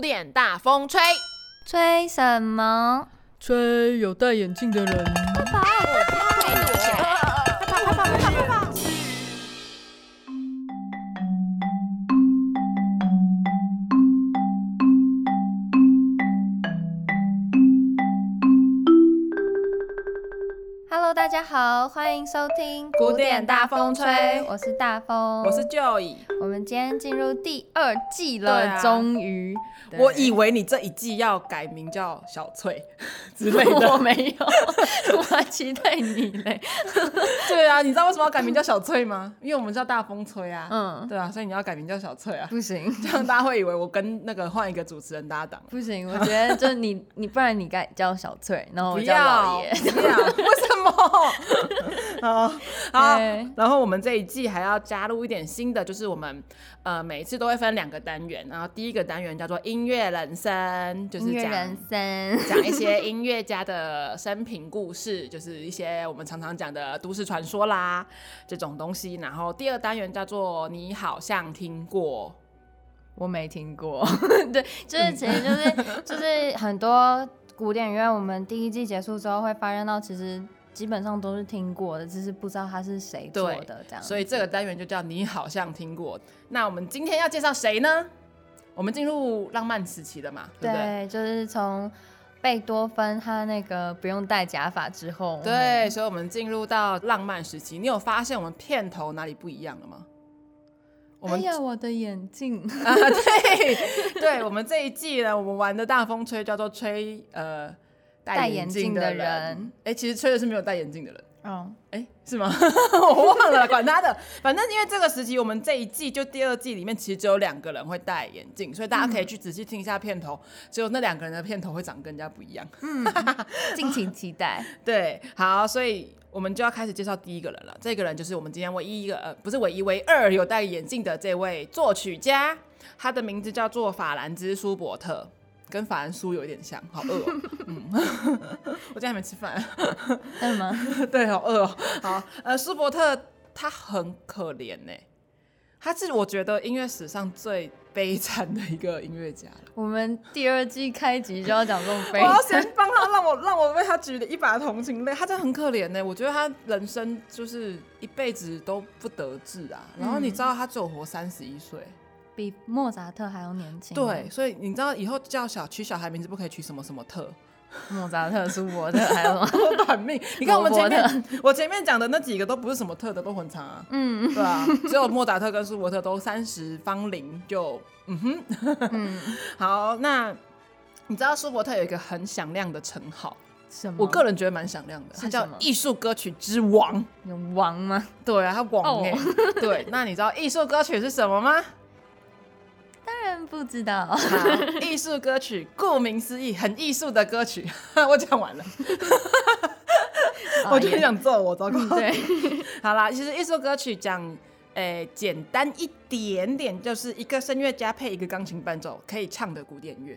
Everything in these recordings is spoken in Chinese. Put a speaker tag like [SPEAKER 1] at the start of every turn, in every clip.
[SPEAKER 1] 古典大风吹，
[SPEAKER 2] 吹什么？
[SPEAKER 1] 吹有戴眼镜的人。
[SPEAKER 2] 家好，欢迎收听
[SPEAKER 1] 古典大风吹，
[SPEAKER 2] 我是大风，
[SPEAKER 1] 我是 Joy。
[SPEAKER 2] 我们今天进入第二季了，终于。
[SPEAKER 1] 我以为你这一季要改名叫小翠 之类的，
[SPEAKER 2] 我没有，我还期待你嘞。
[SPEAKER 1] 对啊，你知道为什么要改名叫小翠吗？因为我们叫大风吹啊。嗯，对啊，所以你要改名叫小翠啊。
[SPEAKER 2] 不行，
[SPEAKER 1] 这样大家会以为我跟那个换一个主持人搭档。
[SPEAKER 2] 不行，我觉得就你，你不然你改叫小翠，然后我叫老爷。
[SPEAKER 1] 不要，为什么？好，好，然后我们这一季还要加入一点新的，就是我们呃每一次都会分两个单元，然后第一个单元叫做音乐人生，就是讲
[SPEAKER 2] 人生，
[SPEAKER 1] 讲一些音乐家的生平故事，就是一些我们常常讲的都市传说啦这种东西。然后第二单元叫做你好像听过，
[SPEAKER 2] 我没听过，对，就是其实就是就是很多古典乐，我们第一季结束之后会发现到其实。基本上都是听过的，只是不知道他是谁做的这样。
[SPEAKER 1] 所以这个单元就叫你好像听过。那我们今天要介绍谁呢？我们进入浪漫时期了嘛？对，
[SPEAKER 2] 对，就是从贝多芬他那个不用戴假发之后，
[SPEAKER 1] 对，所以我们进入到浪漫时期。你有发现我们片头哪里不一样了吗？
[SPEAKER 2] 我们哎呀，我的眼镜
[SPEAKER 1] 啊！对，对，我们这一季呢，我们玩的大风吹叫做吹呃。戴眼镜的人，哎、欸，其实吹的是没有戴眼镜的人。哦，哎，是吗？我忘了，管他的。反正因为这个时期，我们这一季就第二季里面，其实只有两个人会戴眼镜，所以大家可以去仔细听一下片头，只有那两个人的片头会长跟人家不一样。
[SPEAKER 2] 嗯，敬请期待。
[SPEAKER 1] 对，好，所以我们就要开始介绍第一个人了。这个人就是我们今天唯一一个，呃，不是唯一，唯二有戴眼镜的这位作曲家，他的名字叫做法兰兹·舒伯特。跟法兰苏有一点像，好饿哦。嗯，我今天还没吃饭。
[SPEAKER 2] 饿吗？
[SPEAKER 1] 对，好饿哦。好，呃，舒伯特他很可怜呢，他是我觉得音乐史上最悲惨的一个音乐家了。
[SPEAKER 2] 我们第二季开集就要讲这种悲，
[SPEAKER 1] 我要先帮他，让我让我为他举了一把同情泪。他真的很可怜呢，我觉得他人生就是一辈子都不得志啊。然后你知道他只有活三十一岁。
[SPEAKER 2] 比莫扎特还要年轻。
[SPEAKER 1] 对，所以你知道以后叫小取小孩名字不可以取什么什么特，
[SPEAKER 2] 莫扎特、舒伯特还有什么
[SPEAKER 1] 短命？你看我们前面我前面讲的那几个都不是什么特的，都很长啊。嗯，对啊，只有莫扎特跟舒伯特都三十芳龄就嗯哼。嗯，好，那你知道舒伯特有一个很响亮的称号，
[SPEAKER 2] 什么？
[SPEAKER 1] 我个人觉得蛮响亮的，他叫艺术歌曲之王。
[SPEAKER 2] 有王吗？
[SPEAKER 1] 对啊，他王哎。对，那你知道艺术歌曲是什么吗？
[SPEAKER 2] 当然不知道。
[SPEAKER 1] 好，艺术歌曲，顾名思义，很艺术的歌曲。我讲完了。我就很想揍我，糟糕。
[SPEAKER 2] 对，
[SPEAKER 1] 好啦，其实艺术歌曲讲，诶、欸，简单一点点，就是一个声乐家配一个钢琴伴奏，可以唱的古典乐。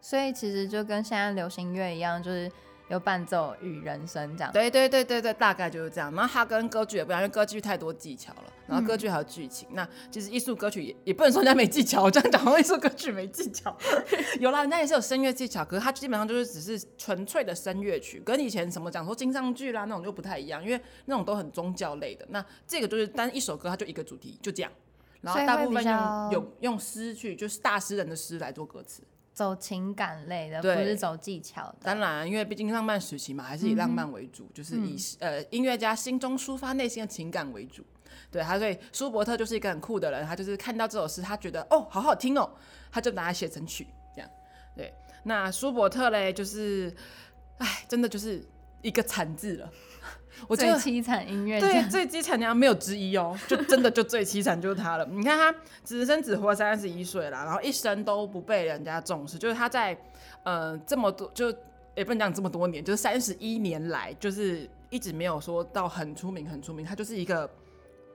[SPEAKER 2] 所以其实就跟现在流行乐一样，就是。有伴奏与人声这样，
[SPEAKER 1] 对对对对对，大概就是这样。然后它跟歌剧也不一样，因为歌剧太多技巧了，然后歌剧还有剧情。嗯、那其实艺术歌曲也也不能说人家没技巧，我这样讲，艺术歌曲没技巧，有啦，人家也是有声乐技巧，可是它基本上就是只是纯粹的声乐曲，跟以前什么讲说金上剧啦那种就不太一样，因为那种都很宗教类的。那这个就是单一首歌，它就一个主题，就这样。然后大部分用用用诗去，就是大诗人的诗来做歌词。
[SPEAKER 2] 走情感类的，
[SPEAKER 1] 对
[SPEAKER 2] 不是走技巧的。
[SPEAKER 1] 当然，因为毕竟浪漫时期嘛，还是以浪漫为主，嗯、就是以、嗯、呃音乐家心中抒发内心的情感为主。对，他所以舒伯特就是一个很酷的人，他就是看到这首诗，他觉得哦好好听哦，他就拿来写成曲这样。对，那舒伯特嘞，就是哎，真的就是一个惨字了。我
[SPEAKER 2] 最凄惨音乐
[SPEAKER 1] 对，最凄惨的没有之一哦，就真的就最凄惨就是他了。你看他只生只活三十一岁啦，然后一生都不被人家重视，就是他在呃这么多就也不能讲这么多年，就是三十一年来，就是一直没有说到很出名很出名，他就是一个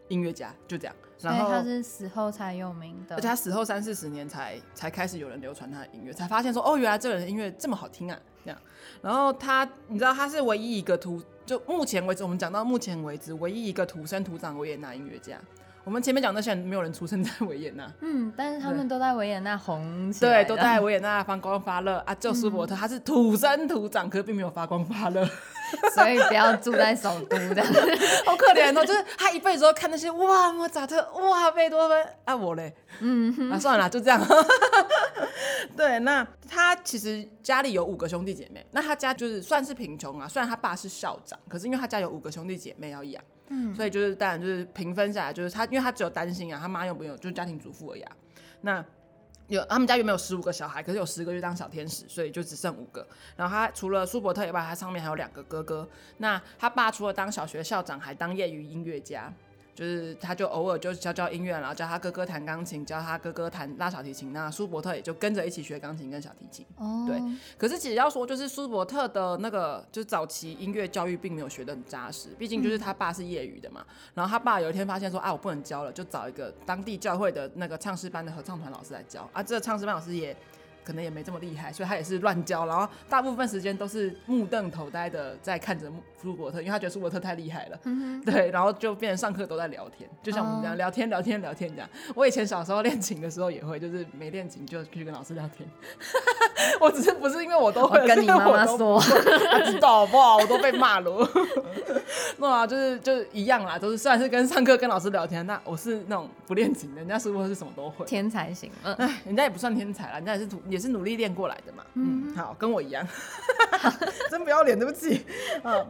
[SPEAKER 1] 音乐家，就这样。然后
[SPEAKER 2] 他是死后才有名的，
[SPEAKER 1] 而且他死后三四十年才才开始有人流传他的音乐，才发现说哦，原来这个人的音乐这么好听啊，这样。然后他，你知道他是唯一一个图。就目前为止，我们讲到目前为止，唯一一个土生土长维也纳音乐家，我们前面讲那些人，没有人出生在维也纳。
[SPEAKER 2] 嗯，但是他们都在维也纳红起
[SPEAKER 1] 来。对，都在维也纳发光发热啊！就舒伯特，他是土生土长，可是并没有发光发热，
[SPEAKER 2] 所以不要住在首都这样。
[SPEAKER 1] 好可怜哦，就是他一辈子都看那些哇莫扎特哇贝多芬啊，我嘞，嗯，那、啊、算了，就这样。对，那他其实家里有五个兄弟姐妹，那他家就是算是贫穷啊。虽然他爸是校长，可是因为他家有五个兄弟姐妹要养。嗯，所以就是当然就是平分下来，就是他，因为他只有单亲啊，他妈又没有，就是家庭主妇而已啊。那有他们家原本有十五个小孩，可是有十个就当小天使，所以就只剩五个。然后他除了舒伯特以外，他上面还有两个哥哥。那他爸除了当小学校长，还当业余音乐家。就是他，就偶尔就教教音乐，然后教他哥哥弹钢琴，教他哥哥弹拉小提琴。那舒伯特也就跟着一起学钢琴跟小提琴。哦，对。可是其实要说，就是舒伯特的那个，就是早期音乐教育并没有学得很扎实，毕竟就是他爸是业余的嘛。嗯、然后他爸有一天发现说，啊，我不能教了，就找一个当地教会的那个唱诗班的合唱团老师来教。啊，这个唱诗班老师也。可能也没这么厉害，所以他也是乱教，然后大部分时间都是目瞪口呆的在看着舒伯特，因为他觉得舒伯特太厉害了，嗯、对，然后就变成上课都在聊天，就像我们这样、哦、聊天聊天聊天这样。我以前小时候练琴的时候也会，就是没练琴就去跟老师聊天。我只是不是因为我都会
[SPEAKER 2] 跟你妈妈说，
[SPEAKER 1] 他 知道好不好？我都被骂了。那啊，就是就是一样啦，都是虽然是跟上课跟老师聊天，那我是那种不练琴的，人家舒伯特是什么都会，
[SPEAKER 2] 天才型。嗯，
[SPEAKER 1] 哎，人家也不算天才啦，人家也是也是努力练过来的嘛。嗯，好，跟我一样，真不要脸，对不起。嗯，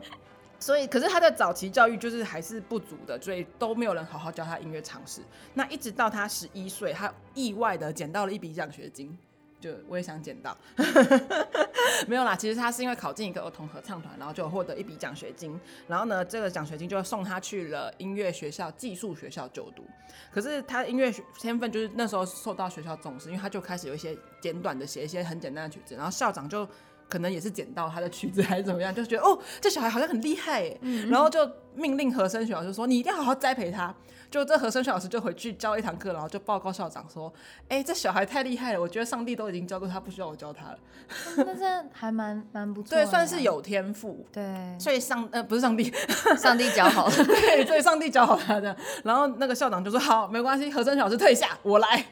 [SPEAKER 1] 所以，可是他的早期教育就是还是不足的，所以都没有人好好教他音乐常识。那一直到他十一岁，他意外的捡到了一笔奖学金。就我也想捡到，没有啦。其实他是因为考进一个儿童合唱团，然后就获得一笔奖学金。然后呢，这个奖学金就送他去了音乐学校、寄宿学校就读。可是他音乐天分就是那时候受到学校重视，因为他就开始有一些简短的写一些很简单的曲子。然后校长就可能也是捡到他的曲子还是怎么样，就觉得哦，这小孩好像很厉害耶。嗯嗯，然后就命令和声学老师说：“你一定要好好栽培他。”就这和声学老师就回去教一堂课，然后就报告校长说：“哎、欸，这小孩太厉害了，我觉得上帝都已经教过他，不需要我教他了。嗯”
[SPEAKER 2] 但是还蛮蛮不错，
[SPEAKER 1] 对，算是有天赋。
[SPEAKER 2] 对，
[SPEAKER 1] 所以上呃不是上帝，
[SPEAKER 2] 上帝教好了，
[SPEAKER 1] 对，所以上帝教好他的。然后那个校长就说：“好，没关系，和声学老师退下，我来。”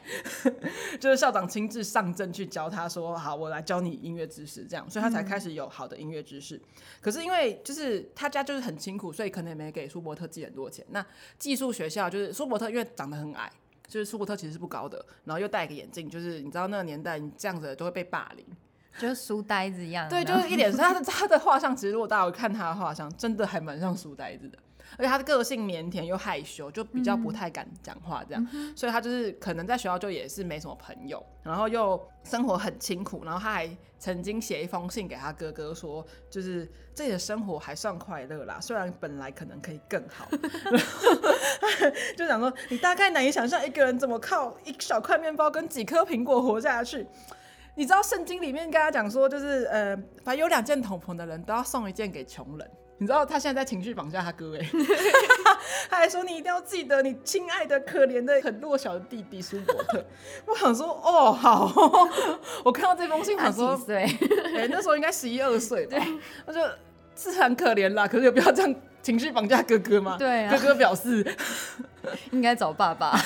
[SPEAKER 1] 就是校长亲自上阵去教他说：“好，我来教你音乐知识。”这样，所以他才开始有好的音乐知识。嗯、可是因为就是他家就是很辛苦，所以可能也没给舒伯特寄很多钱。那寄宿学校就是舒伯特因为长得很矮，就是舒伯特其实是不高的，然后又戴个眼镜，就是你知道那个年代，你这样子都会被霸凌，
[SPEAKER 2] 就是书呆子一样。
[SPEAKER 1] 对，就是一点。他的他的画像，其实如果大家有看他的画像，真的还蛮像书呆子的。而且他的个性腼腆又害羞，就比较不太敢讲话这样，嗯、所以他就是可能在学校就也是没什么朋友，然后又生活很清苦，然后他还曾经写一封信给他哥哥说，就是自己的生活还算快乐啦，虽然本来可能可以更好，就想说你大概难以想象一个人怎么靠一小块面包跟几颗苹果活下去。你知道圣经里面跟他讲说，就是呃，凡有两件斗篷的人都要送一件给穷人。你知道他现在在情绪绑架他哥哎，他还说你一定要记得你亲爱的、可怜的、很弱小的弟弟舒伯特。我想说哦好，我看到这封信想说，哎、欸、那时候应该十一二岁吧，我就是很可怜啦，可是也不要这样情绪绑架哥哥嘛。
[SPEAKER 2] 对啊，
[SPEAKER 1] 哥哥表示
[SPEAKER 2] 应该找爸爸，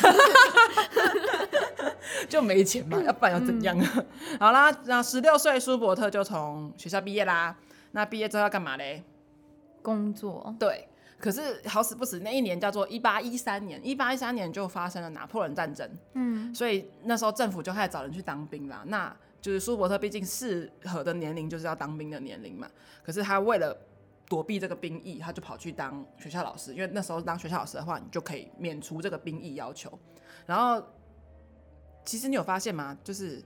[SPEAKER 1] 就没钱嘛，要不然要怎样啊？嗯、好啦，那十六岁舒伯特就从学校毕业啦。那毕业之后要干嘛嘞？
[SPEAKER 2] 工作
[SPEAKER 1] 对，可是好死不死，那一年叫做一八一三年，一八一三年就发生了拿破仑战争，嗯，所以那时候政府就开始找人去当兵啦。那就是舒伯特毕竟适合的年龄就是要当兵的年龄嘛，可是他为了躲避这个兵役，他就跑去当学校老师，因为那时候当学校老师的话，你就可以免除这个兵役要求。然后，其实你有发现吗？就是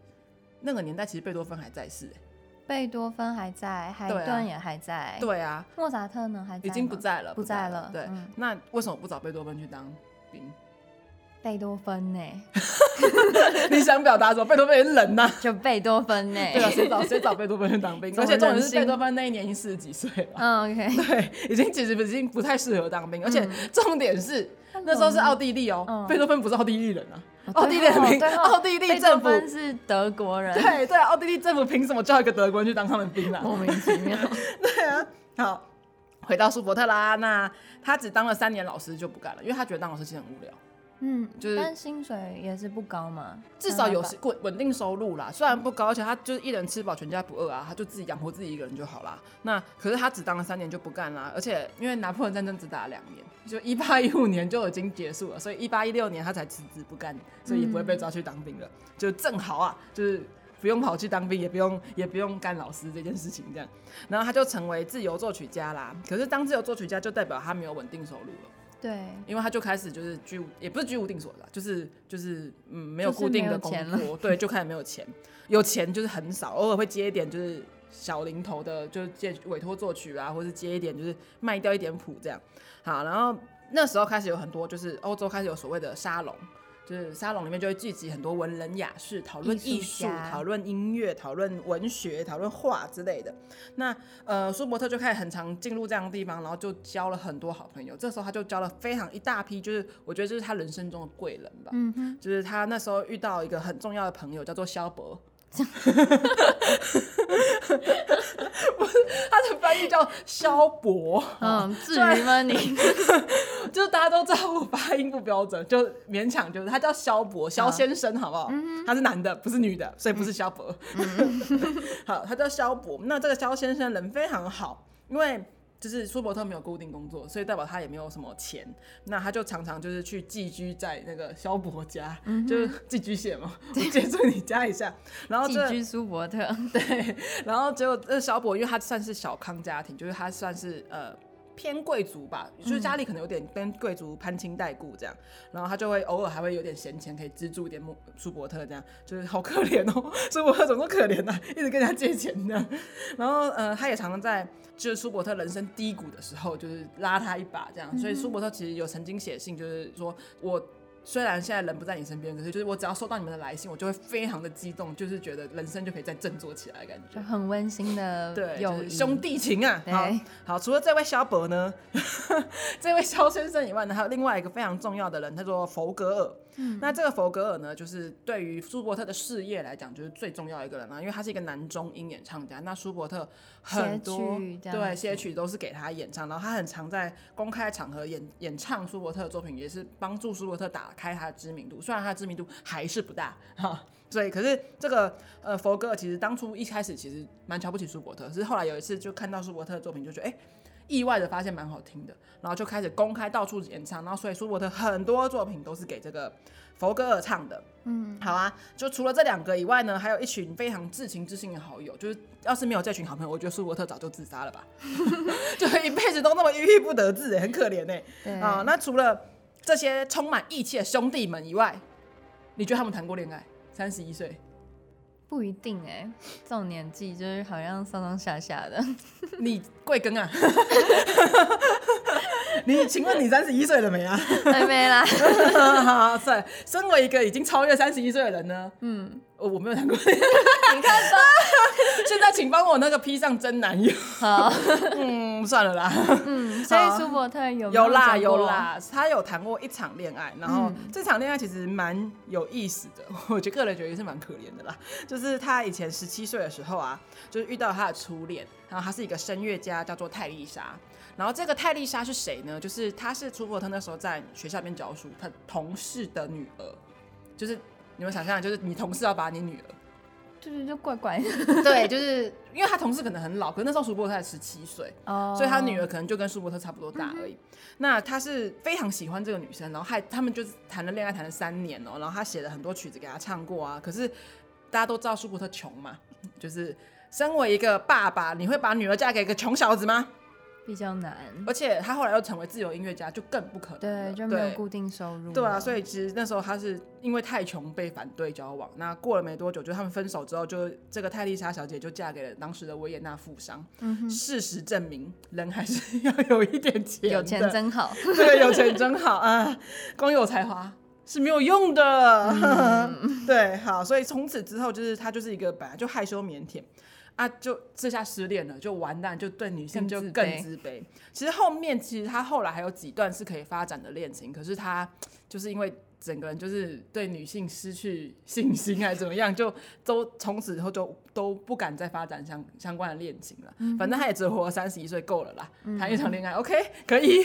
[SPEAKER 1] 那个年代其实贝多芬还在世，欸。
[SPEAKER 2] 贝多芬还在，海顿也还在。
[SPEAKER 1] 对啊，
[SPEAKER 2] 莫扎特呢？还在？
[SPEAKER 1] 已经不在了，
[SPEAKER 2] 不在了。
[SPEAKER 1] 对，那为什么不找贝多芬去当兵？
[SPEAKER 2] 贝多芬呢？
[SPEAKER 1] 你想表达什么？贝多芬也是人呐，
[SPEAKER 2] 就贝多芬呢？
[SPEAKER 1] 对啊，谁找谁找贝多芬去当兵？而且重点是贝多芬那一年已经四十几岁了。
[SPEAKER 2] 嗯，OK。
[SPEAKER 1] 对，已经其实已经不太适合当兵，而且重点是那时候是奥地利哦，贝多芬不是奥地利人啊。奥地利人民，奥地利政府
[SPEAKER 2] 是德国人。
[SPEAKER 1] 对对，奥地利政府凭什么叫一个德国人去当他们兵啊？
[SPEAKER 2] 莫名其妙。
[SPEAKER 1] 对啊，好，回到舒伯特啦。那他只当了三年老师就不干了，因为他觉得当老师其实很无聊。
[SPEAKER 2] 嗯，
[SPEAKER 1] 就是
[SPEAKER 2] 但薪水也是不高嘛，
[SPEAKER 1] 至少有稳稳定收入啦。虽然不高，而且他就是一人吃饱全家不饿啊，他就自己养活自己一个人就好啦。那可是他只当了三年就不干啦，而且因为拿破仑战争只打了两年，就一八一五年就已经结束了，所以一八一六年他才辞职不干，所以也不会被抓去当兵了，嗯、就正好啊，就是不用跑去当兵，也不用也不用干老师这件事情这样，然后他就成为自由作曲家啦。可是当自由作曲家就代表他没有稳定收入了。
[SPEAKER 2] 对，
[SPEAKER 1] 因为他就开始就是居无，也不是居无定所了，就是就是嗯，没有固定的工作，对，就开始没有钱，有钱就是很少，偶尔会接一点就是小零头的，就是接委托作曲啊，或是接一点就是卖掉一点谱这样。好，然后那时候开始有很多就是欧洲开始有所谓的沙龙。就是沙龙里面就会聚集很多文人雅士，讨论艺术、讨论音乐、讨论文学、讨论画之类的。那呃，舒伯特就开始很常进入这样的地方，然后就交了很多好朋友。这时候他就交了非常一大批，就是我觉得这是他人生中的贵人吧。嗯哼，就是他那时候遇到一个很重要的朋友，叫做萧伯。不是，他的翻译叫萧伯。
[SPEAKER 2] 嗯，至于吗你？
[SPEAKER 1] 就是大家都知道我发音不标准，就勉强就是他叫萧伯，萧先生，好不好？嗯、他是男的，不是女的，所以不是萧伯。嗯、好，他叫萧伯。那这个萧先生人非常好，因为。就是舒伯特没有固定工作，所以代表他也没有什么钱。那他就常常就是去寄居在那个萧伯家，嗯、就是寄居蟹嘛，我借住你家一下。然后寄
[SPEAKER 2] 居舒伯特，
[SPEAKER 1] 对。然后结果这萧伯，因为他算是小康家庭，就是他算是呃。偏贵族吧，就是家里可能有点跟贵族攀亲带故这样，然后他就会偶尔还会有点闲钱可以资助一点舒伯特这样，就是好可怜哦，舒伯特怎么可怜呢？一直跟他借钱这样，然后呃，他也常常在就是舒伯特人生低谷的时候，就是拉他一把这样，所以舒伯特其实有曾经写信，就是说我。虽然现在人不在你身边，可是就是我只要收到你们的来信，我就会非常的激动，就是觉得人生就可以再振作起来感觉，
[SPEAKER 2] 就很温馨的
[SPEAKER 1] 对，就是兄弟情啊。好，好，除了这位肖伯呢，这位肖先生以外呢，还有另外一个非常重要的人，他说佛格尔。嗯、那这个佛格尔呢，就是对于舒伯特的事业来讲，就是最重要一个人啊，因为他是一个男中音演唱家。那舒伯特很多对写曲都是给他演唱，然后他很常在公开场合演演唱舒伯特的作品，也是帮助舒伯特打开他的知名度。虽然他的知名度还是不大哈，所以可是这个呃佛格尔其实当初一开始其实蛮瞧不起舒伯特，是后来有一次就看到舒伯特的作品，就觉得哎。欸意外的发现蛮好听的，然后就开始公开到处演唱，然后所以舒伯特很多作品都是给这个佛格尔唱的。嗯，好啊，就除了这两个以外呢，还有一群非常至情至性的好友，就是要是没有这群好朋友，我觉得舒伯特早就自杀了吧，就一辈子都那么郁郁不得志，很可怜哎。对啊，那除了这些充满义气的兄弟们以外，你觉得他们谈过恋爱？三十一岁。
[SPEAKER 2] 不一定哎、这种年纪就是好像上上下下的。
[SPEAKER 1] 你贵庚啊？你请问你三十一岁了没啊？
[SPEAKER 2] 还没啦。
[SPEAKER 1] 好，算。身为一个已经超越三十一岁的人呢，嗯，我我没有谈过恋爱。
[SPEAKER 2] 你看吧。
[SPEAKER 1] 现在请帮我那个披上真男友。好，嗯，算了啦。
[SPEAKER 2] 嗯，所以舒伯特有
[SPEAKER 1] 有啦有啦，他有谈过一场恋爱，然后这场恋爱其实蛮有意思的，我觉得个人觉得也是蛮可怜的啦。就是他以前十七岁的时候啊，就是遇到他的初恋，然后他是一个声乐家，叫做泰丽莎。然后这个泰丽莎是谁呢？就是她是舒伯特那时候在学校里面教书，他同事的女儿，就是你们想象，就是你同事要把你女儿。
[SPEAKER 2] 就是就怪怪的，
[SPEAKER 1] 对，就是因为他同事可能很老，可是那时候舒伯特才十七岁，oh. 所以他女儿可能就跟舒伯特差不多大而已。Mm hmm. 那他是非常喜欢这个女生，然后还他们就是谈了恋爱谈了三年哦、喔，然后他写了很多曲子给她唱过啊。可是大家都知道舒伯特穷嘛，就是身为一个爸爸，你会把女儿嫁给一个穷小子吗？
[SPEAKER 2] 比较难，
[SPEAKER 1] 而且他后来又成为自由音乐家，就更不可能。
[SPEAKER 2] 对，就没有固定收入。
[SPEAKER 1] 对啊，所以其实那时候他是因为太穷被反对交往。那过了没多久，就他们分手之后，就这个泰丽莎小姐就嫁给了当时的维也纳富商。嗯哼。事实证明，人还是 要有一点钱。
[SPEAKER 2] 有钱真好。
[SPEAKER 1] 对，有钱真好啊！光有才华是没有用的。嗯、对，好，所以从此之后，就是他就是一个本来就害羞腼腆。啊，就这下失恋了，就完蛋，就对女性就更自卑。其实后面其实他后来还有几段是可以发展的恋情，可是他就是因为整个人就是对女性失去信心还是怎么样，就都从此以后就都不敢再发展相相关的恋情了。嗯、反正他也只活了三十一岁，够了啦，谈一场恋爱、嗯、，OK，可以。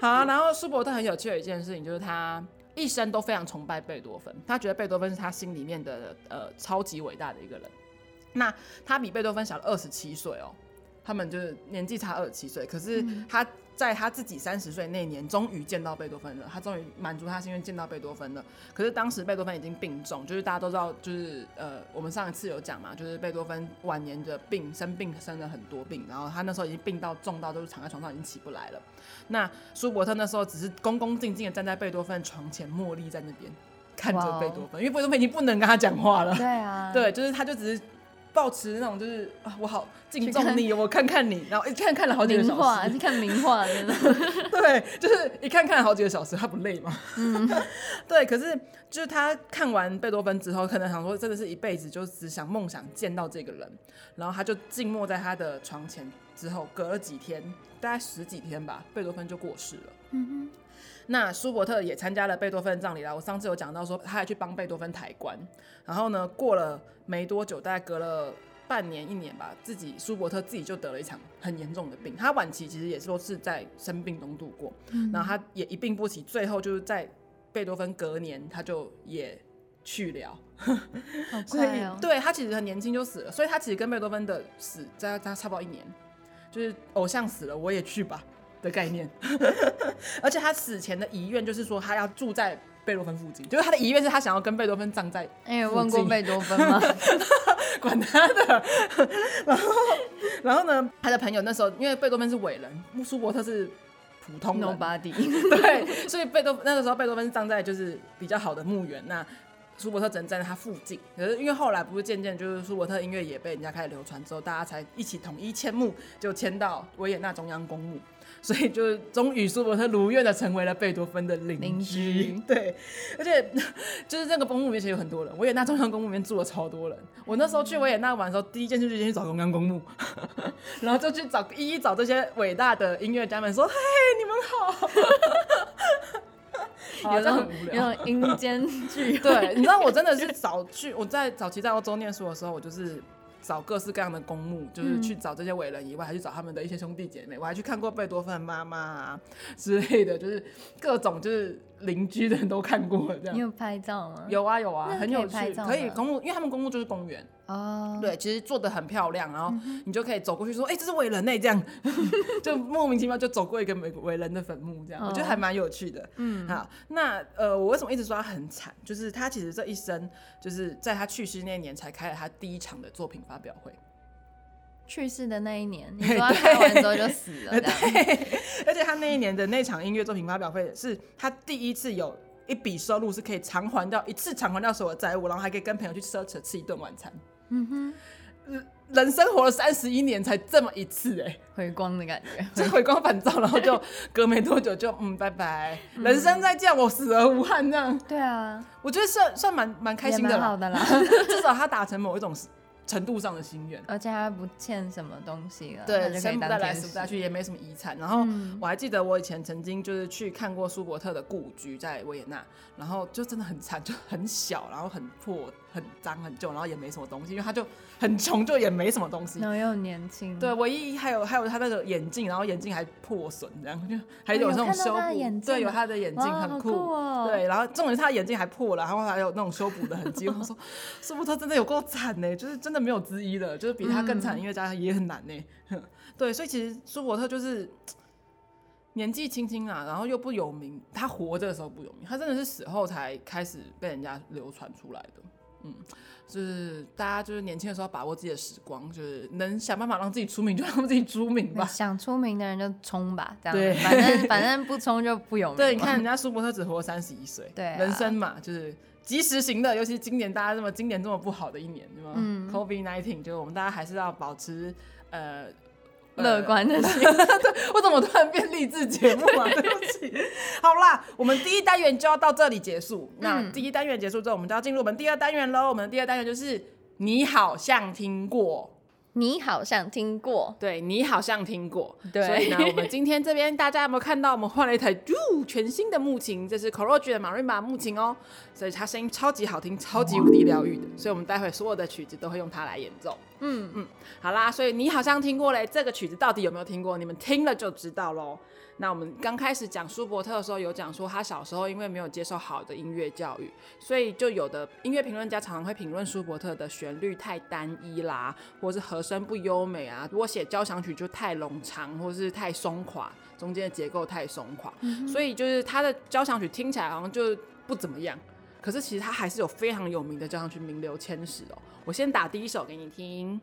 [SPEAKER 1] 好、啊，然后舒伯特很有趣的一件事情就是他一生都非常崇拜贝多芬，他觉得贝多芬是他心里面的呃超级伟大的一个人。那他比贝多芬小了二十七岁哦。他们就是年纪差二十七岁，可是他在他自己三十岁那年，终于见到贝多芬了。他终于满足他心愿，见到贝多芬了。可是当时贝多芬已经病重，就是大家都知道，就是呃，我们上一次有讲嘛，就是贝多芬晚年的病，生病生了很多病，然后他那时候已经病到重到就是躺在床上已经起不来了。那舒伯特那时候只是恭恭敬敬的站在贝多芬床前，默立在那边看着贝多芬，因为贝多芬已经不能跟他讲话了。对
[SPEAKER 2] 啊，
[SPEAKER 1] 对，就是他就只是。抱持那种就是啊，我好敬重你，我看看你，然后一看看了好几个小时，
[SPEAKER 2] 名画，看名画真的，
[SPEAKER 1] 对，就是一看看了好几个小时，他不累吗？嗯，对。可是就是他看完贝多芬之后，可能想说，真的是一辈子就只想梦想见到这个人，然后他就静默在他的床前。之后隔了几天，大概十几天吧，贝多芬就过世了。嗯哼。那舒伯特也参加了贝多芬葬礼啦。我上次有讲到说，他还去帮贝多芬抬棺。然后呢，过了没多久，大概隔了半年一年吧，自己舒伯特自己就得了一场很严重的病。他晚期其实也是说是在生病中度过。嗯。然后他也一病不起，最后就是在贝多芬隔年他就也去了。
[SPEAKER 2] 好快哦。
[SPEAKER 1] 对，他其实很年轻就死了，所以他其实跟贝多芬的死在他差不多一年，就是偶像死了我也去吧。的概念，而且他死前的遗愿就是说他要住在贝多芬附近，就是他的遗愿是他想要跟贝多芬葬在。
[SPEAKER 2] 哎，有问过贝多芬吗？
[SPEAKER 1] 管他的。然后，然后呢，他的朋友那时候因为贝多芬是伟人，舒伯特是普通的
[SPEAKER 2] ，Nobody。
[SPEAKER 1] 对，所以贝多那个时候贝多芬葬在就是比较好的墓园，那舒伯特只能站在他附近。可是因为后来不是渐渐就是舒伯特音乐也被人家开始流传之后，大家才一起统一迁墓，就迁到维也纳中央公墓。所以就终于舒伯特如愿的成为了贝多芬的邻居，对，而且就是这个公墓里面其实有很多人，维也纳中央公墓里面住了超多人。我那时候去维也纳玩的时候，第一件事就先去找中央公墓，然后就去找一一找这些伟大的音乐家们说：“嘿，你们好。” 有种
[SPEAKER 2] 有种阴间剧，
[SPEAKER 1] 对，你知道我真的是早去，我在早期在欧洲念书的时候，我就是。找各式各样的公墓，就是去找这些伟人以外，还去找他们的一些兄弟姐妹。我还去看过贝多芬妈妈啊之类的，就是各种就是邻居的人都看过这样。
[SPEAKER 2] 你有拍照吗？
[SPEAKER 1] 有啊有啊，很有趣。可以公路，因为他们公路就是公园
[SPEAKER 2] 哦。
[SPEAKER 1] 对，其实做的很漂亮，然后你就可以走过去说：“哎，这是伟人呢。”这样 就莫名其妙就走过一个伟伟人的坟墓，这样我觉得还蛮有趣的。嗯，好，那呃，我为什么一直说他很惨？就是他其实这一生就是在他去世那年才开了他第一场的作品发表会，
[SPEAKER 2] 去世的那一年，你 说他拍完之后就死了，对，
[SPEAKER 1] 而且他那一年的那场音乐作品发表会，是他第一次有一笔收入是可以偿还掉一次偿还掉所有债务，然后还可以跟朋友去奢侈吃一顿晚餐。嗯哼，人生活了三十一年才这么一次，哎，
[SPEAKER 2] 回光的感觉，
[SPEAKER 1] 就回光返照，然后就隔没多久就嗯，拜拜，嗯、人生再见，我死而无憾这样。
[SPEAKER 2] 对啊，
[SPEAKER 1] 我觉得算算蛮蛮开心的，
[SPEAKER 2] 好的啦，
[SPEAKER 1] 至少他达成某一种。程度上的心愿，
[SPEAKER 2] 而且他不欠什么东西了，
[SPEAKER 1] 对，生不带来死不带去，也没什么遗产。然后我还记得我以前曾经就是去看过舒伯特的故居在维也纳，然后就真的很惨，就很小，然后很破。很脏很旧，然后也没什么东西，因为他就很穷，就也没什么东西。
[SPEAKER 2] 然后又年轻。
[SPEAKER 1] 对，唯一还有还有他那个眼镜，然后眼镜还破损，这样就还有那种修补。对，有他的眼镜很酷。酷哦、对，然后重点是他的眼镜还破了，然后还有那种修补的痕迹。我说，舒伯特真的有够惨呢，就是真的没有之一了，就是比他更惨的音乐家也很难呢。嗯、对，所以其实舒伯特就是年纪轻轻啊，然后又不有名。他活着的时候不有名，他真的是死后才开始被人家流传出来的。嗯，就是大家就是年轻的时候把握自己的时光，就是能想办法让自己出名就让自己出名吧。
[SPEAKER 2] 想出名的人就冲吧，这样。对，反正 反正不冲就不有名。
[SPEAKER 1] 对，你看人家舒伯特只活三十一岁，对、啊，人生嘛，就是及时行乐，尤其今年大家这么今年这么不好的一年，对吗？嗯，COVID nineteen 就是我们大家还是要保持呃。
[SPEAKER 2] 乐观的心，
[SPEAKER 1] 对，我怎么突然变励志节目啊？对不起。好啦，我们第一单元就要到这里结束。那第一单元结束之后，我们就要进入我们第二单元喽。我们的第二单元就是你好像听过。
[SPEAKER 2] 你好像听过，
[SPEAKER 1] 对，你好像听过，
[SPEAKER 2] 对。
[SPEAKER 1] 所以呢，我们今天这边大家有没有看到我们换了一台呜全新的木琴？这是 c o r o g e 的 Marimba 木琴哦，所以它声音超级好听，超级无敌疗愈的。所以我们待会所有的曲子都会用它来演奏。嗯嗯，好啦，所以你好像听过嘞，这个曲子到底有没有听过？你们听了就知道喽。那我们刚开始讲舒伯特的时候，有讲说他小时候因为没有接受好的音乐教育，所以就有的音乐评论家常常会评论舒伯特的旋律太单一啦，或是和声不优美啊。如果写交响曲就太冗长，或是太松垮，中间的结构太松垮，嗯、所以就是他的交响曲听起来好像就不怎么样。可是其实他还是有非常有名的交响曲名留千史哦。我先打第一首给你听。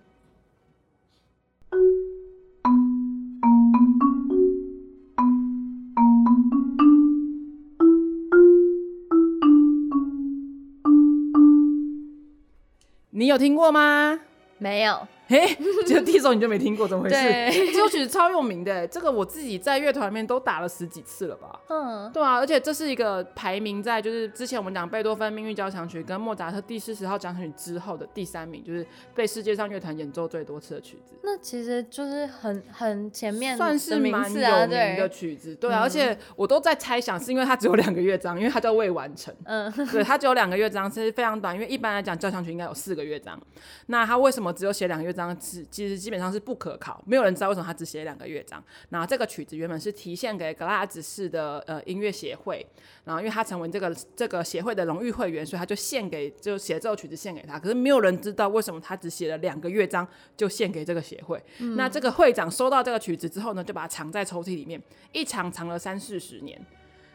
[SPEAKER 1] 你有听过吗？
[SPEAKER 2] 没有。
[SPEAKER 1] 哎，这个第一首你就没听过，怎么回事？
[SPEAKER 2] 对，
[SPEAKER 1] 这首曲子超有名的，这个我自己在乐团里面都打了十几次了吧？嗯，对啊，而且这是一个排名在就是之前我们讲贝多芬命运交响曲跟莫扎特第四十号交响曲之后的第三名，就是被世界上乐团演奏最多次的曲子。
[SPEAKER 2] 那其实就是很很前面，
[SPEAKER 1] 算是蛮有名的曲子，对啊。而且我都在猜想，是因为它只有两个乐章，因为它叫未完成。嗯，对，它只有两个乐章，其实非常短，因为一般来讲交响曲应该有四个乐章。那它为什么只有写两个乐章？其实基本上是不可考，没有人知道为什么他只写两个乐章。然后这个曲子原本是提献给格拉兹市的呃音乐协会，然后因为他成为这个这个协会的荣誉会员，所以他就献给就写这首曲子献给他。可是没有人知道为什么他只写了两个乐章就献给这个协会。嗯。那这个会长收到这个曲子之后呢，就把它藏在抽屉里面，一藏藏了三四十年，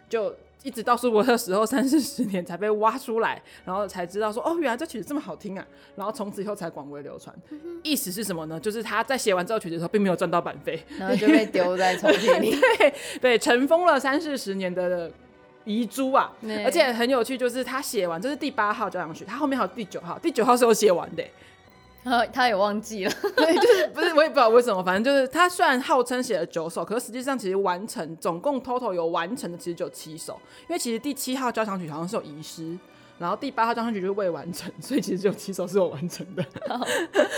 [SPEAKER 1] 就。一直到舒伯特死后三四十年才被挖出来，然后才知道说哦，原来这曲子这么好听啊！然后从此以后才广为流传。嗯。意思是什么呢？就是他在写完这首曲子的时候，并没有赚到版费，
[SPEAKER 2] 然后就被丢在抽屉里。
[SPEAKER 1] 对对，尘封了三四十年的遗珠啊！而且很有趣，就是他写完这是第八号交响曲，他后面还有第九号，第九号是有写完的。
[SPEAKER 2] 他 他也忘记了，
[SPEAKER 1] 对，就是不是我也不知道为什么，反正就是他虽然号称写了九首，可是实际上其实完成总共 total 有完成的其实只有七首，因为其实第七号交响曲好像是有遗失，然后第八号交响曲就是未完成，所以其实只有七首是有完成的，好，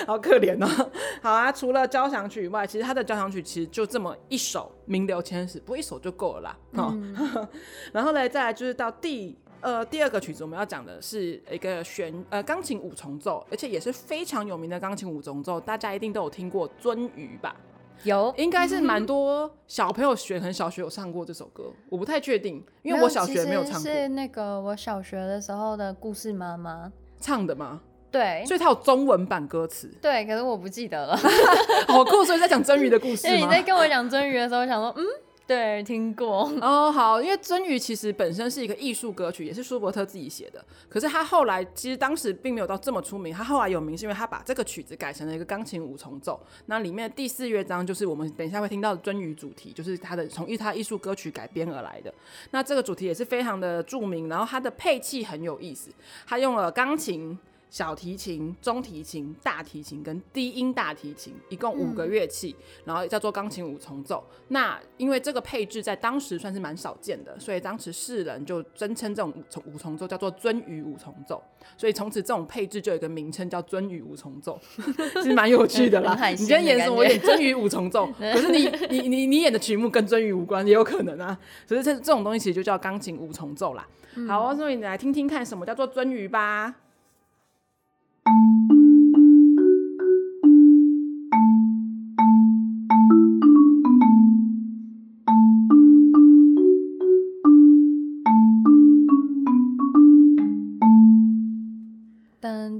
[SPEAKER 1] 好可怜哦。好啊，除了交响曲以外，其实他的交响曲其实就这么一首名留千史，不过一首就够了啦。嗯，然后呢，再来就是到第。呃，第二个曲子我们要讲的是一个弦呃钢琴五重奏，而且也是非常有名的钢琴五重奏，大家一定都有听过《鳟鱼》吧？
[SPEAKER 2] 有，
[SPEAKER 1] 应该是蛮多小朋友学，很小学有唱过这首歌，我不太确定，因为我小学没有唱过。
[SPEAKER 2] 是那个我小学的时候的故事妈妈
[SPEAKER 1] 唱的吗？
[SPEAKER 2] 对，
[SPEAKER 1] 所以它有中文版歌词。
[SPEAKER 2] 对，可是我不记得了。
[SPEAKER 1] 好 酷，所以在讲鳟鱼的故事吗？
[SPEAKER 2] 你在跟我讲鳟鱼的时候，我想说，嗯。对，听过
[SPEAKER 1] 哦。好，因为《鱒鱼》其实本身是一个艺术歌曲，也是舒伯特自己写的。可是他后来其实当时并没有到这么出名。他后来有名是因为他把这个曲子改成了一个钢琴五重奏。那里面第四乐章就是我们等一下会听到的《鱒鱼》主题，就是他的从一他艺术歌曲改编而来的。那这个主题也是非常的著名，然后它的配器很有意思，他用了钢琴。小提琴、中提琴、大提琴跟低音大提琴，一共五个乐器，嗯，然后叫做钢琴五重奏。那因为这个配置在当时算是蛮少见的，所以当时世人就尊称这种五重五重奏叫做鱒鱼五重奏。所以从此这种配置就有一个名称叫鱒鱼五重奏，其实蛮有趣的啦。的你今天演什么？我演鱒鱼五重奏，可是你你你你演的曲目跟鱒鱼无关，也有可能啊。所以这这种东西其实就叫钢琴五重奏啦。嗯、好，所以你来听听看什么叫做鱒鱼吧。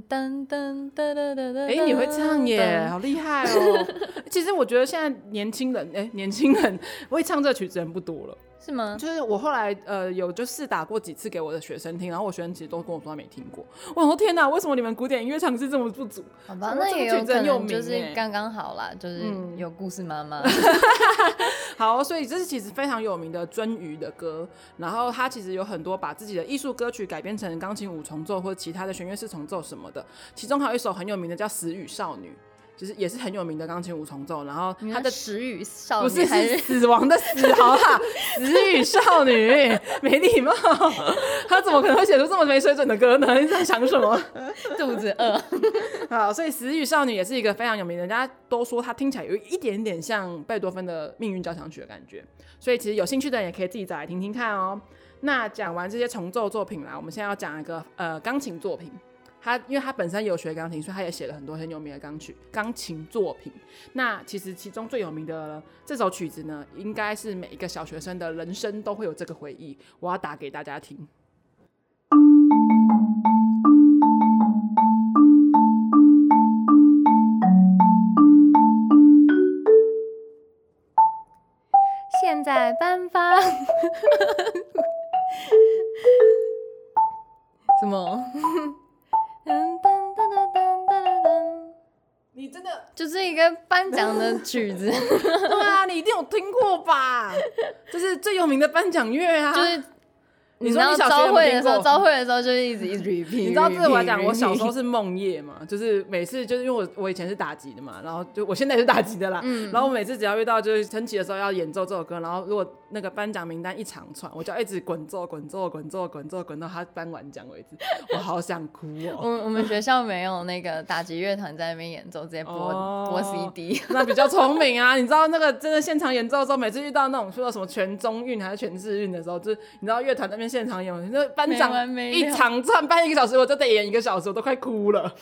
[SPEAKER 2] 噔噔噔噔噔噔！
[SPEAKER 1] 哎，你会唱耶，好厉害哦！其实我觉得现在年轻人，哎，年轻人 会唱这曲子人不多了。
[SPEAKER 2] 是吗？
[SPEAKER 1] 就是我后来呃有就试打过几次给我的学生听，然后我学生其实都跟我说他没听过。我说天哪，为什么你们古典音乐尝试这么不足？
[SPEAKER 2] 好吧，那也有可能就是刚刚好啦，就是有故事妈
[SPEAKER 1] 妈。好，所以这是其实非常有名的鳟鱼的歌，然后他其实有很多把自己的艺术歌曲改编成钢琴五重奏或者其他的弦乐四重奏什么的，其中还有一首很有名的叫《死与少女》。就是也是很有名的钢琴五重奏，然后他的
[SPEAKER 2] 死语少女
[SPEAKER 1] 不是是死亡的死，好啦，死语少女没礼貌，他怎么可能会写出这么没水准的歌呢？你在想什么？
[SPEAKER 2] 肚子饿。
[SPEAKER 1] 好，所以死语少女也是一个非常有名的，人家都说它听起来有一点点像贝多芬的命运交响曲的感觉，所以其实有兴趣的人也可以自己找来听听看哦。那讲完这些重奏作品啦，我们现在要讲一个呃钢琴作品。他因为他本身有学钢琴，所以他也写了很多很有名的钢曲、钢琴作品。那其实其中最有名的这首曲子呢，应该是每一个小学生的人生都会有这个回忆。我要打给大家听。
[SPEAKER 2] 现在颁发 什么？噔噔噔噔噔噔噔！
[SPEAKER 1] 你真的
[SPEAKER 2] 就是一个颁奖的曲子，
[SPEAKER 1] 对啊，你一定有听过吧？就是最有名的颁奖乐啊，
[SPEAKER 2] 就是。
[SPEAKER 1] 你说你小
[SPEAKER 2] 学会的时候，招会的时候就是一直一直 repeat。
[SPEAKER 1] 你知道这个我讲，我小时候是梦夜嘛，就是每次就是因为我我以前是打击的嘛，然后就我现在也是打击的啦，嗯、然后我每次只要遇到就是升旗的时候要演奏这首歌，然后如果那个颁奖名单一长串，我就要一直滚奏滚奏滚奏滚奏滚到他颁完奖为止，我好想哭哦、喔。
[SPEAKER 2] 我我们学校没有那个打击乐团在那边演奏，直接播、哦、播 CD，
[SPEAKER 1] 那比较聪明啊。你知道那个真的现场演奏的时候，每次遇到那种说到什么全中韵还是全日韵的时候，就是你知道乐团那边现场演那。颁奖一长串颁一个小时，我就得演一个小时，我都快哭了。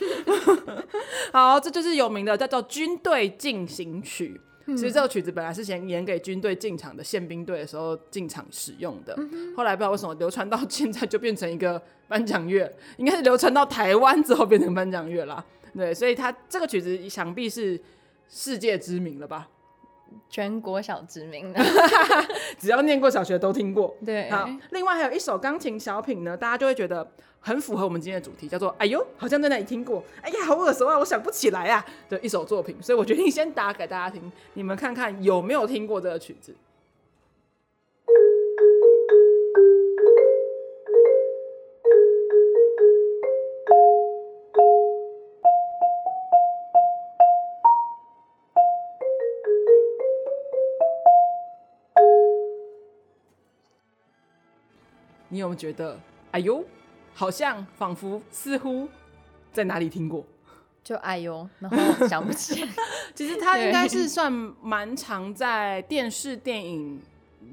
[SPEAKER 1] 好，这就是有名的叫做《军队进行曲》。其实这首曲子本来是先演给军队进场的宪兵队的时候进场使用的，后来不知道为什么流传到现在就变成一个颁奖乐，应该是流传到台湾之后变成颁奖乐啦。对，所以它这个曲子想必是世界知名了吧？
[SPEAKER 2] 全国小知名的，
[SPEAKER 1] 只要念过小学都听过。
[SPEAKER 2] 对，
[SPEAKER 1] 好，另外还有一首钢琴小品呢，大家就会觉得很符合我们今天的主题，叫做“哎呦，好像在哪里听过”，哎呀，好耳熟啊，我想不起来啊的一首作品，所以我决定先打给大家听，你们看看有没有听过这个曲子。你有没有觉得，哎呦，好像仿佛似乎在哪里听过？
[SPEAKER 2] 就哎呦，然后想不起 来。
[SPEAKER 1] 其实它应该是算蛮常在电视、电影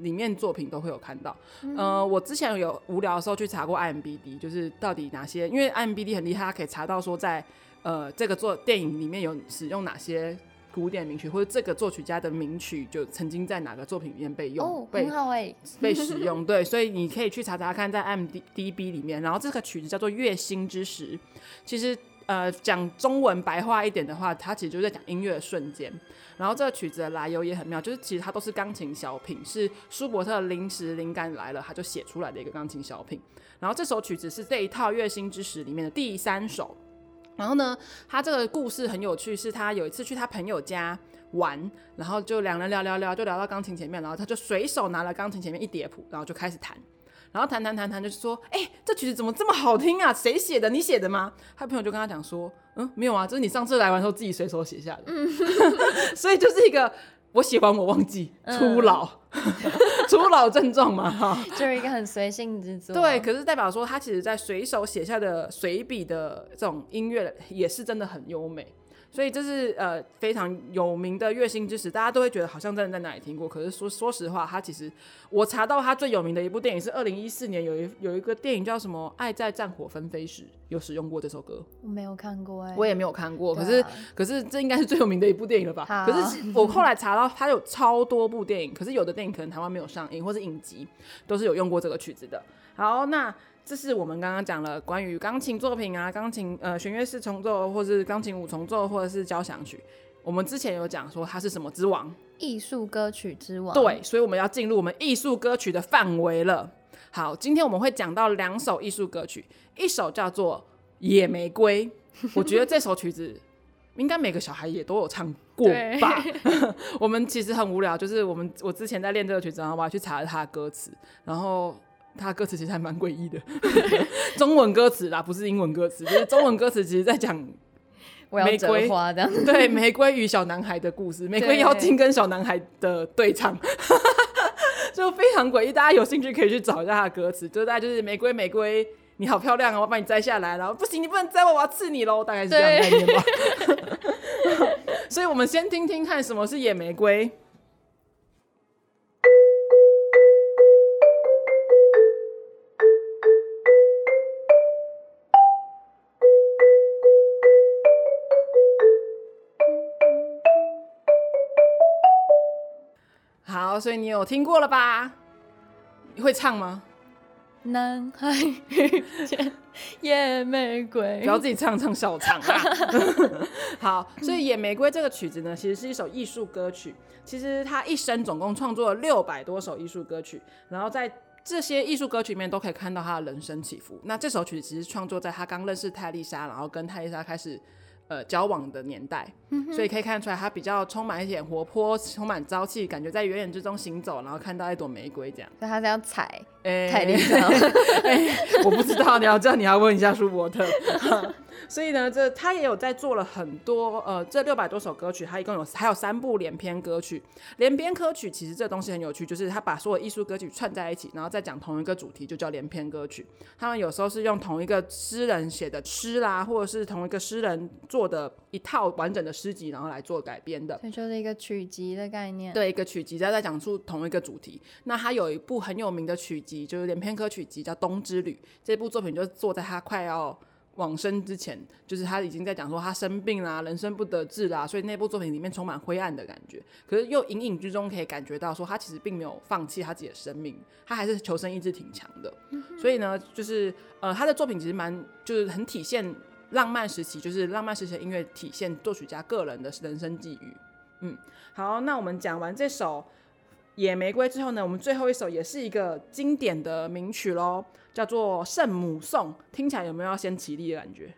[SPEAKER 1] 里面作品都会有看到。嗯、呃，我之前有无聊的时候去查过 IMBD，就是到底哪些，因为 IMBD 很厉害，它可以查到说在呃这个作电影里面有使用哪些。古典名曲或者这个作曲家的名曲，就曾经在哪个作品里面被用，
[SPEAKER 2] 哦、
[SPEAKER 1] 被
[SPEAKER 2] 很好欸、
[SPEAKER 1] 被使用。对，所以你可以去查查看，在 IMDb 里面。然后这个曲子叫做《月星之时》，其实呃讲中文白话一点的话，它其实就是在讲音乐的瞬间。然后这个曲子的来由也很妙，就是其实它都是钢琴小品，是舒伯特临时灵感来了，他就写出来的一个钢琴小品。然后这首曲子是这一套《月星之时》里面的第三首。然后呢，他这个故事很有趣，是他有一次去他朋友家玩，然后就两人聊聊聊，就聊到钢琴前面，然后他就随手拿了钢琴前面一叠谱，然后就开始弹，然后弹弹弹弹，就是说，哎、欸，这曲子怎么这么好听啊？谁写的？你写的吗？他朋友就跟他讲说，嗯，没有啊，这是你上次来玩的时候自己随手写下的，嗯、所以就是一个。我喜欢我忘记初老，嗯、初老症状嘛，哈，
[SPEAKER 2] 就是一个很随性之作。
[SPEAKER 1] 对，可是代表说他其实在随手写下的随笔的这种音乐也是真的很优美。所以这是呃非常有名的月星之时，大家都会觉得好像真的在哪里听过。可是说说实话，他其实我查到他最有名的一部电影是二零一四年有一有一个电影叫什么《爱在战火纷飞时》，有使用过这首歌。
[SPEAKER 2] 我没有看过哎、欸，
[SPEAKER 1] 我也没有看过。可是、啊、可是这应该是最有名的一部电影了吧？可是我后来查到他有超多部电影，可是有的电影可能台湾没有上映，或是影集都是有用过这个曲子的。好，那。这是我们刚刚讲了关于钢琴作品啊，钢琴呃弦乐四重奏，或是钢琴五重奏，或者是交响曲。我们之前有讲说它是什么之王？
[SPEAKER 2] 艺术歌曲之王。
[SPEAKER 1] 对，所以我们要进入我们艺术歌曲的范围了。好，今天我们会讲到两首艺术歌曲，一首叫做《野玫瑰》，我觉得这首曲子应该每个小孩也都有唱过吧。我们其实很无聊，就是我们我之前在练这个曲子，然后我还去查了它的歌词，然后。他歌词其实还蛮诡异的，中文歌词啦，不是英文歌词，就是中文歌词，其实在讲
[SPEAKER 2] 我要折花这样。
[SPEAKER 1] 对，玫瑰与小男孩的故事，玫瑰妖精跟小男孩的对唱，就非常诡异。大家有兴趣可以去找一下他的歌词，就大概就是玫瑰玫瑰，你好漂亮啊，我把你摘下来，然后不行，你不能摘我，我要刺你喽，大概是这样的概念吧。所以我们先听听看什么是野玫瑰。好，所以你有听过了吧？你会唱吗？
[SPEAKER 2] 男孩遇见野玫瑰，
[SPEAKER 1] 不要自己唱唱小唱啊！好，所以《野玫瑰》这个曲子呢，其实是一首艺术歌曲。其实他一生总共创作了六百多首艺术歌曲，然后在这些艺术歌曲里面都可以看到他的人生起伏。那这首曲子其实创作在他刚认识泰丽莎，然后跟泰丽莎开始。呃，交往的年代，嗯、所以可以看出来，他比较充满一点活泼，充满朝气，感觉在远远之中行走，然后看到一朵玫瑰这
[SPEAKER 2] 样。那他是要踩，
[SPEAKER 1] 欸、
[SPEAKER 2] 泰丽莎、
[SPEAKER 1] 欸。我不知道，你要这样，你要问一下舒伯特。所以呢，这他也有在做了很多呃，这六百多首歌曲，他一共有还有三部连篇歌曲。连篇歌曲其实这东西很有趣，就是他把所有艺术歌曲串在一起，然后再讲同一个主题，就叫连篇歌曲。他们有时候是用同一个诗人写的诗啦，或者是同一个诗人做的一套完整的诗集，然后来做改编的。
[SPEAKER 2] 这就是一个曲集的概念。
[SPEAKER 1] 对，一个曲集再再讲出同一个主题。那他有一部很有名的曲集，就是连篇歌曲集，叫《冬之旅》。这部作品就是做在他快要。往生之前，就是他已经在讲说他生病啦，人生不得志啦，所以那部作品里面充满灰暗的感觉。可是又隐隐之中可以感觉到说，他其实并没有放弃他自己的生命，他还是求生意志挺强的。所以呢，就是呃，他的作品其实蛮就是很体现浪漫时期，就是浪漫时期的音乐体现作曲家个人的人生际遇。嗯，好，那我们讲完这首。野玫瑰之后呢，我们最后一首也是一个经典的名曲喽，叫做《圣母颂》，听起来有没有要先起立的感觉？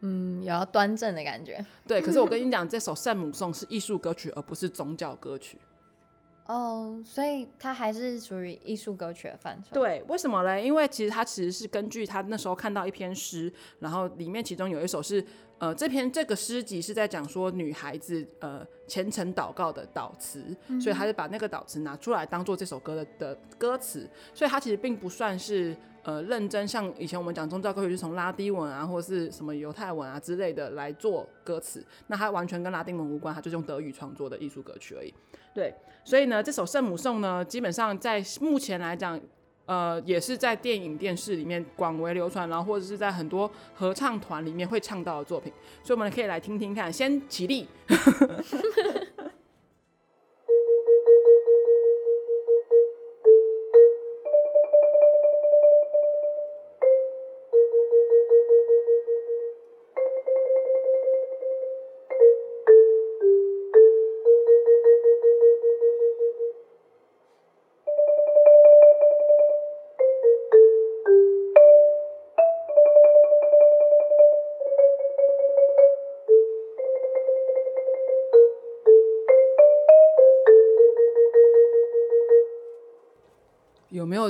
[SPEAKER 2] 嗯，有要端正的感觉。
[SPEAKER 1] 对，可是我跟你讲，这首《圣母颂》是艺术歌曲，而不是宗教歌曲。
[SPEAKER 2] 哦，oh, 所以它还是属于艺术歌曲的范畴。
[SPEAKER 1] 对，为什么呢？因为其实它其实是根据他那时候看到一篇诗，然后里面其中有一首是，呃，这篇这个诗集是在讲说女孩子呃虔诚祷告的祷词，嗯、所以他就把那个祷词拿出来当做这首歌的的歌词，所以它其实并不算是呃认真像以前我们讲宗教歌曲是从拉丁文啊或者是什么犹太文啊之类的来做歌词，那它完全跟拉丁文无关，它就是用德语创作的艺术歌曲而已。对，所以呢，这首圣母颂呢，基本上在目前来讲，呃，也是在电影、电视里面广为流传，然后或者是在很多合唱团里面会唱到的作品，所以我们可以来听听看。先起立。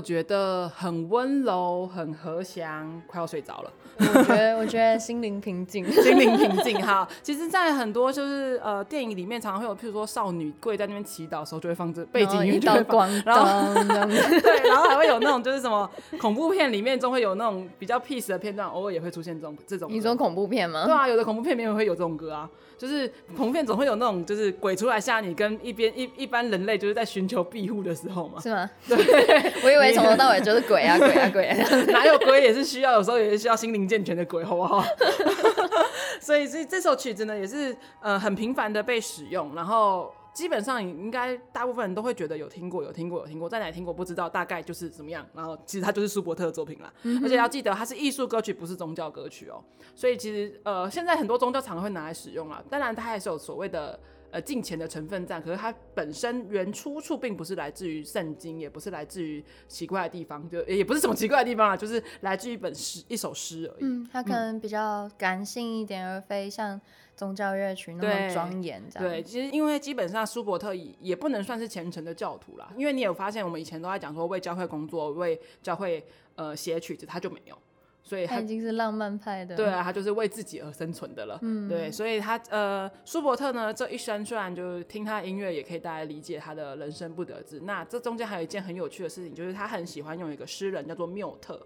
[SPEAKER 1] 有觉得很温柔、很和祥？快要睡着了。
[SPEAKER 2] 我觉得，我觉得心灵平静，
[SPEAKER 1] 心灵平静哈。其实，在很多就是呃电影里面，常常会有，譬如说少女跪在那边祈祷的时候，就会放这背景音乐，光，然后 对，然后还会有那种就是什么恐怖片里面，总会有那种比较 peace 的片段，偶尔也会出现这种这种。
[SPEAKER 2] 你说恐怖片吗？
[SPEAKER 1] 对啊，有的恐怖片里面会有这种歌啊，就是恐怖片总会有那种就是鬼出来吓你，跟一边一一般人类就是在寻求庇护的时候嘛。
[SPEAKER 2] 是吗？
[SPEAKER 1] 对。
[SPEAKER 2] 我以为从头到尾就是鬼啊鬼啊 鬼啊，
[SPEAKER 1] 哪有鬼也是需要，有时候也是需要心灵健全的鬼，好不好？所以这这首曲子呢，也是呃很频繁的被使用，然后基本上应该大部分人都会觉得有听过，有听过，有听过，在哪里听过不知道，大概就是怎么样。然后其实它就是舒伯特的作品啦，嗯、而且要记得它是艺术歌曲，不是宗教歌曲哦。所以其实呃现在很多宗教场合会拿来使用啦，当然它还是有所谓的。呃，敬虔的成分在，可是它本身原出处并不是来自于圣经，也不是来自于奇怪的地方，就也不是什么奇怪的地方啊，就是来自于一本诗，一首诗而已。嗯，
[SPEAKER 2] 它可能比较感性一点，嗯、而非像宗教乐曲那么庄严这样。
[SPEAKER 1] 对，其实因为基本上舒伯特也不能算是虔诚的教徒啦，因为你有发现，我们以前都在讲说为教会工作，为教会呃写曲子，他就没有。所以他，
[SPEAKER 2] 他已经是浪漫派的。
[SPEAKER 1] 对啊，他就是为自己而生存的了。嗯，对，所以他呃，舒伯特呢这一生虽然就是听他的音乐，也可以大概理解他的人生不得志。那这中间还有一件很有趣的事情，就是他很喜欢用一个诗人叫做缪特。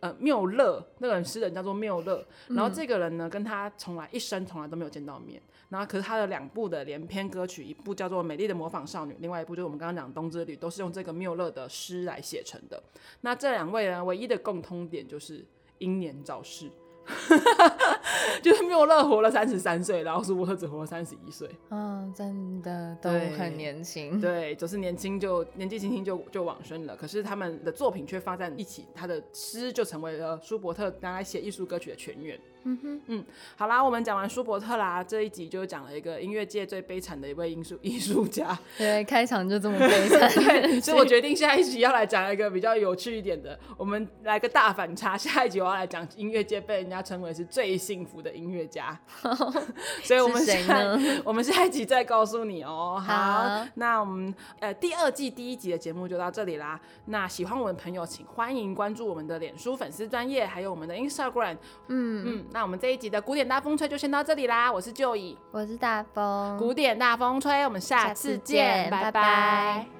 [SPEAKER 1] 呃，缪勒那个人诗人叫做缪勒，然后这个人呢，跟他从来一生从来都没有见到面。然后，可是他的两部的连篇歌曲，一部叫做《美丽的模仿少女》，另外一部就是我们刚刚讲《冬之旅》，都是用这个缪勒的诗来写成的。那这两位呢，唯一的共通点就是英年早逝。就是缪勒活了三十三岁，然后舒伯特只活了三十一岁。
[SPEAKER 2] 嗯，真的都很年轻。
[SPEAKER 1] 对，就是年轻就年纪轻轻就就往生了。可是他们的作品却放在一起，他的诗就成为了舒伯特拿来写艺术歌曲的泉源。嗯哼，嗯，好啦，我们讲完舒伯特啦，这一集就讲了一个音乐界最悲惨的一位艺术 艺术家。
[SPEAKER 2] 对，开场就这么悲惨。
[SPEAKER 1] 对，所以我 决定下一集要来讲一个比较有趣一点的，我们来个大反差。下一集我要来讲音乐界被人家称为是最幸福的音乐家。所以我们下我们下一集再告诉你哦、喔。好，好，那我们呃第二季第一集的节目就到这里啦。那喜欢我们的朋友，请欢迎关注我们的脸书粉丝专业，还有我们的 Instagram。嗯嗯。那我们这一集的古典大风吹就先到这里啦，我是 Joey，
[SPEAKER 2] 我是大风，
[SPEAKER 1] 古典大风吹，我们下次见，次见拜拜。拜拜。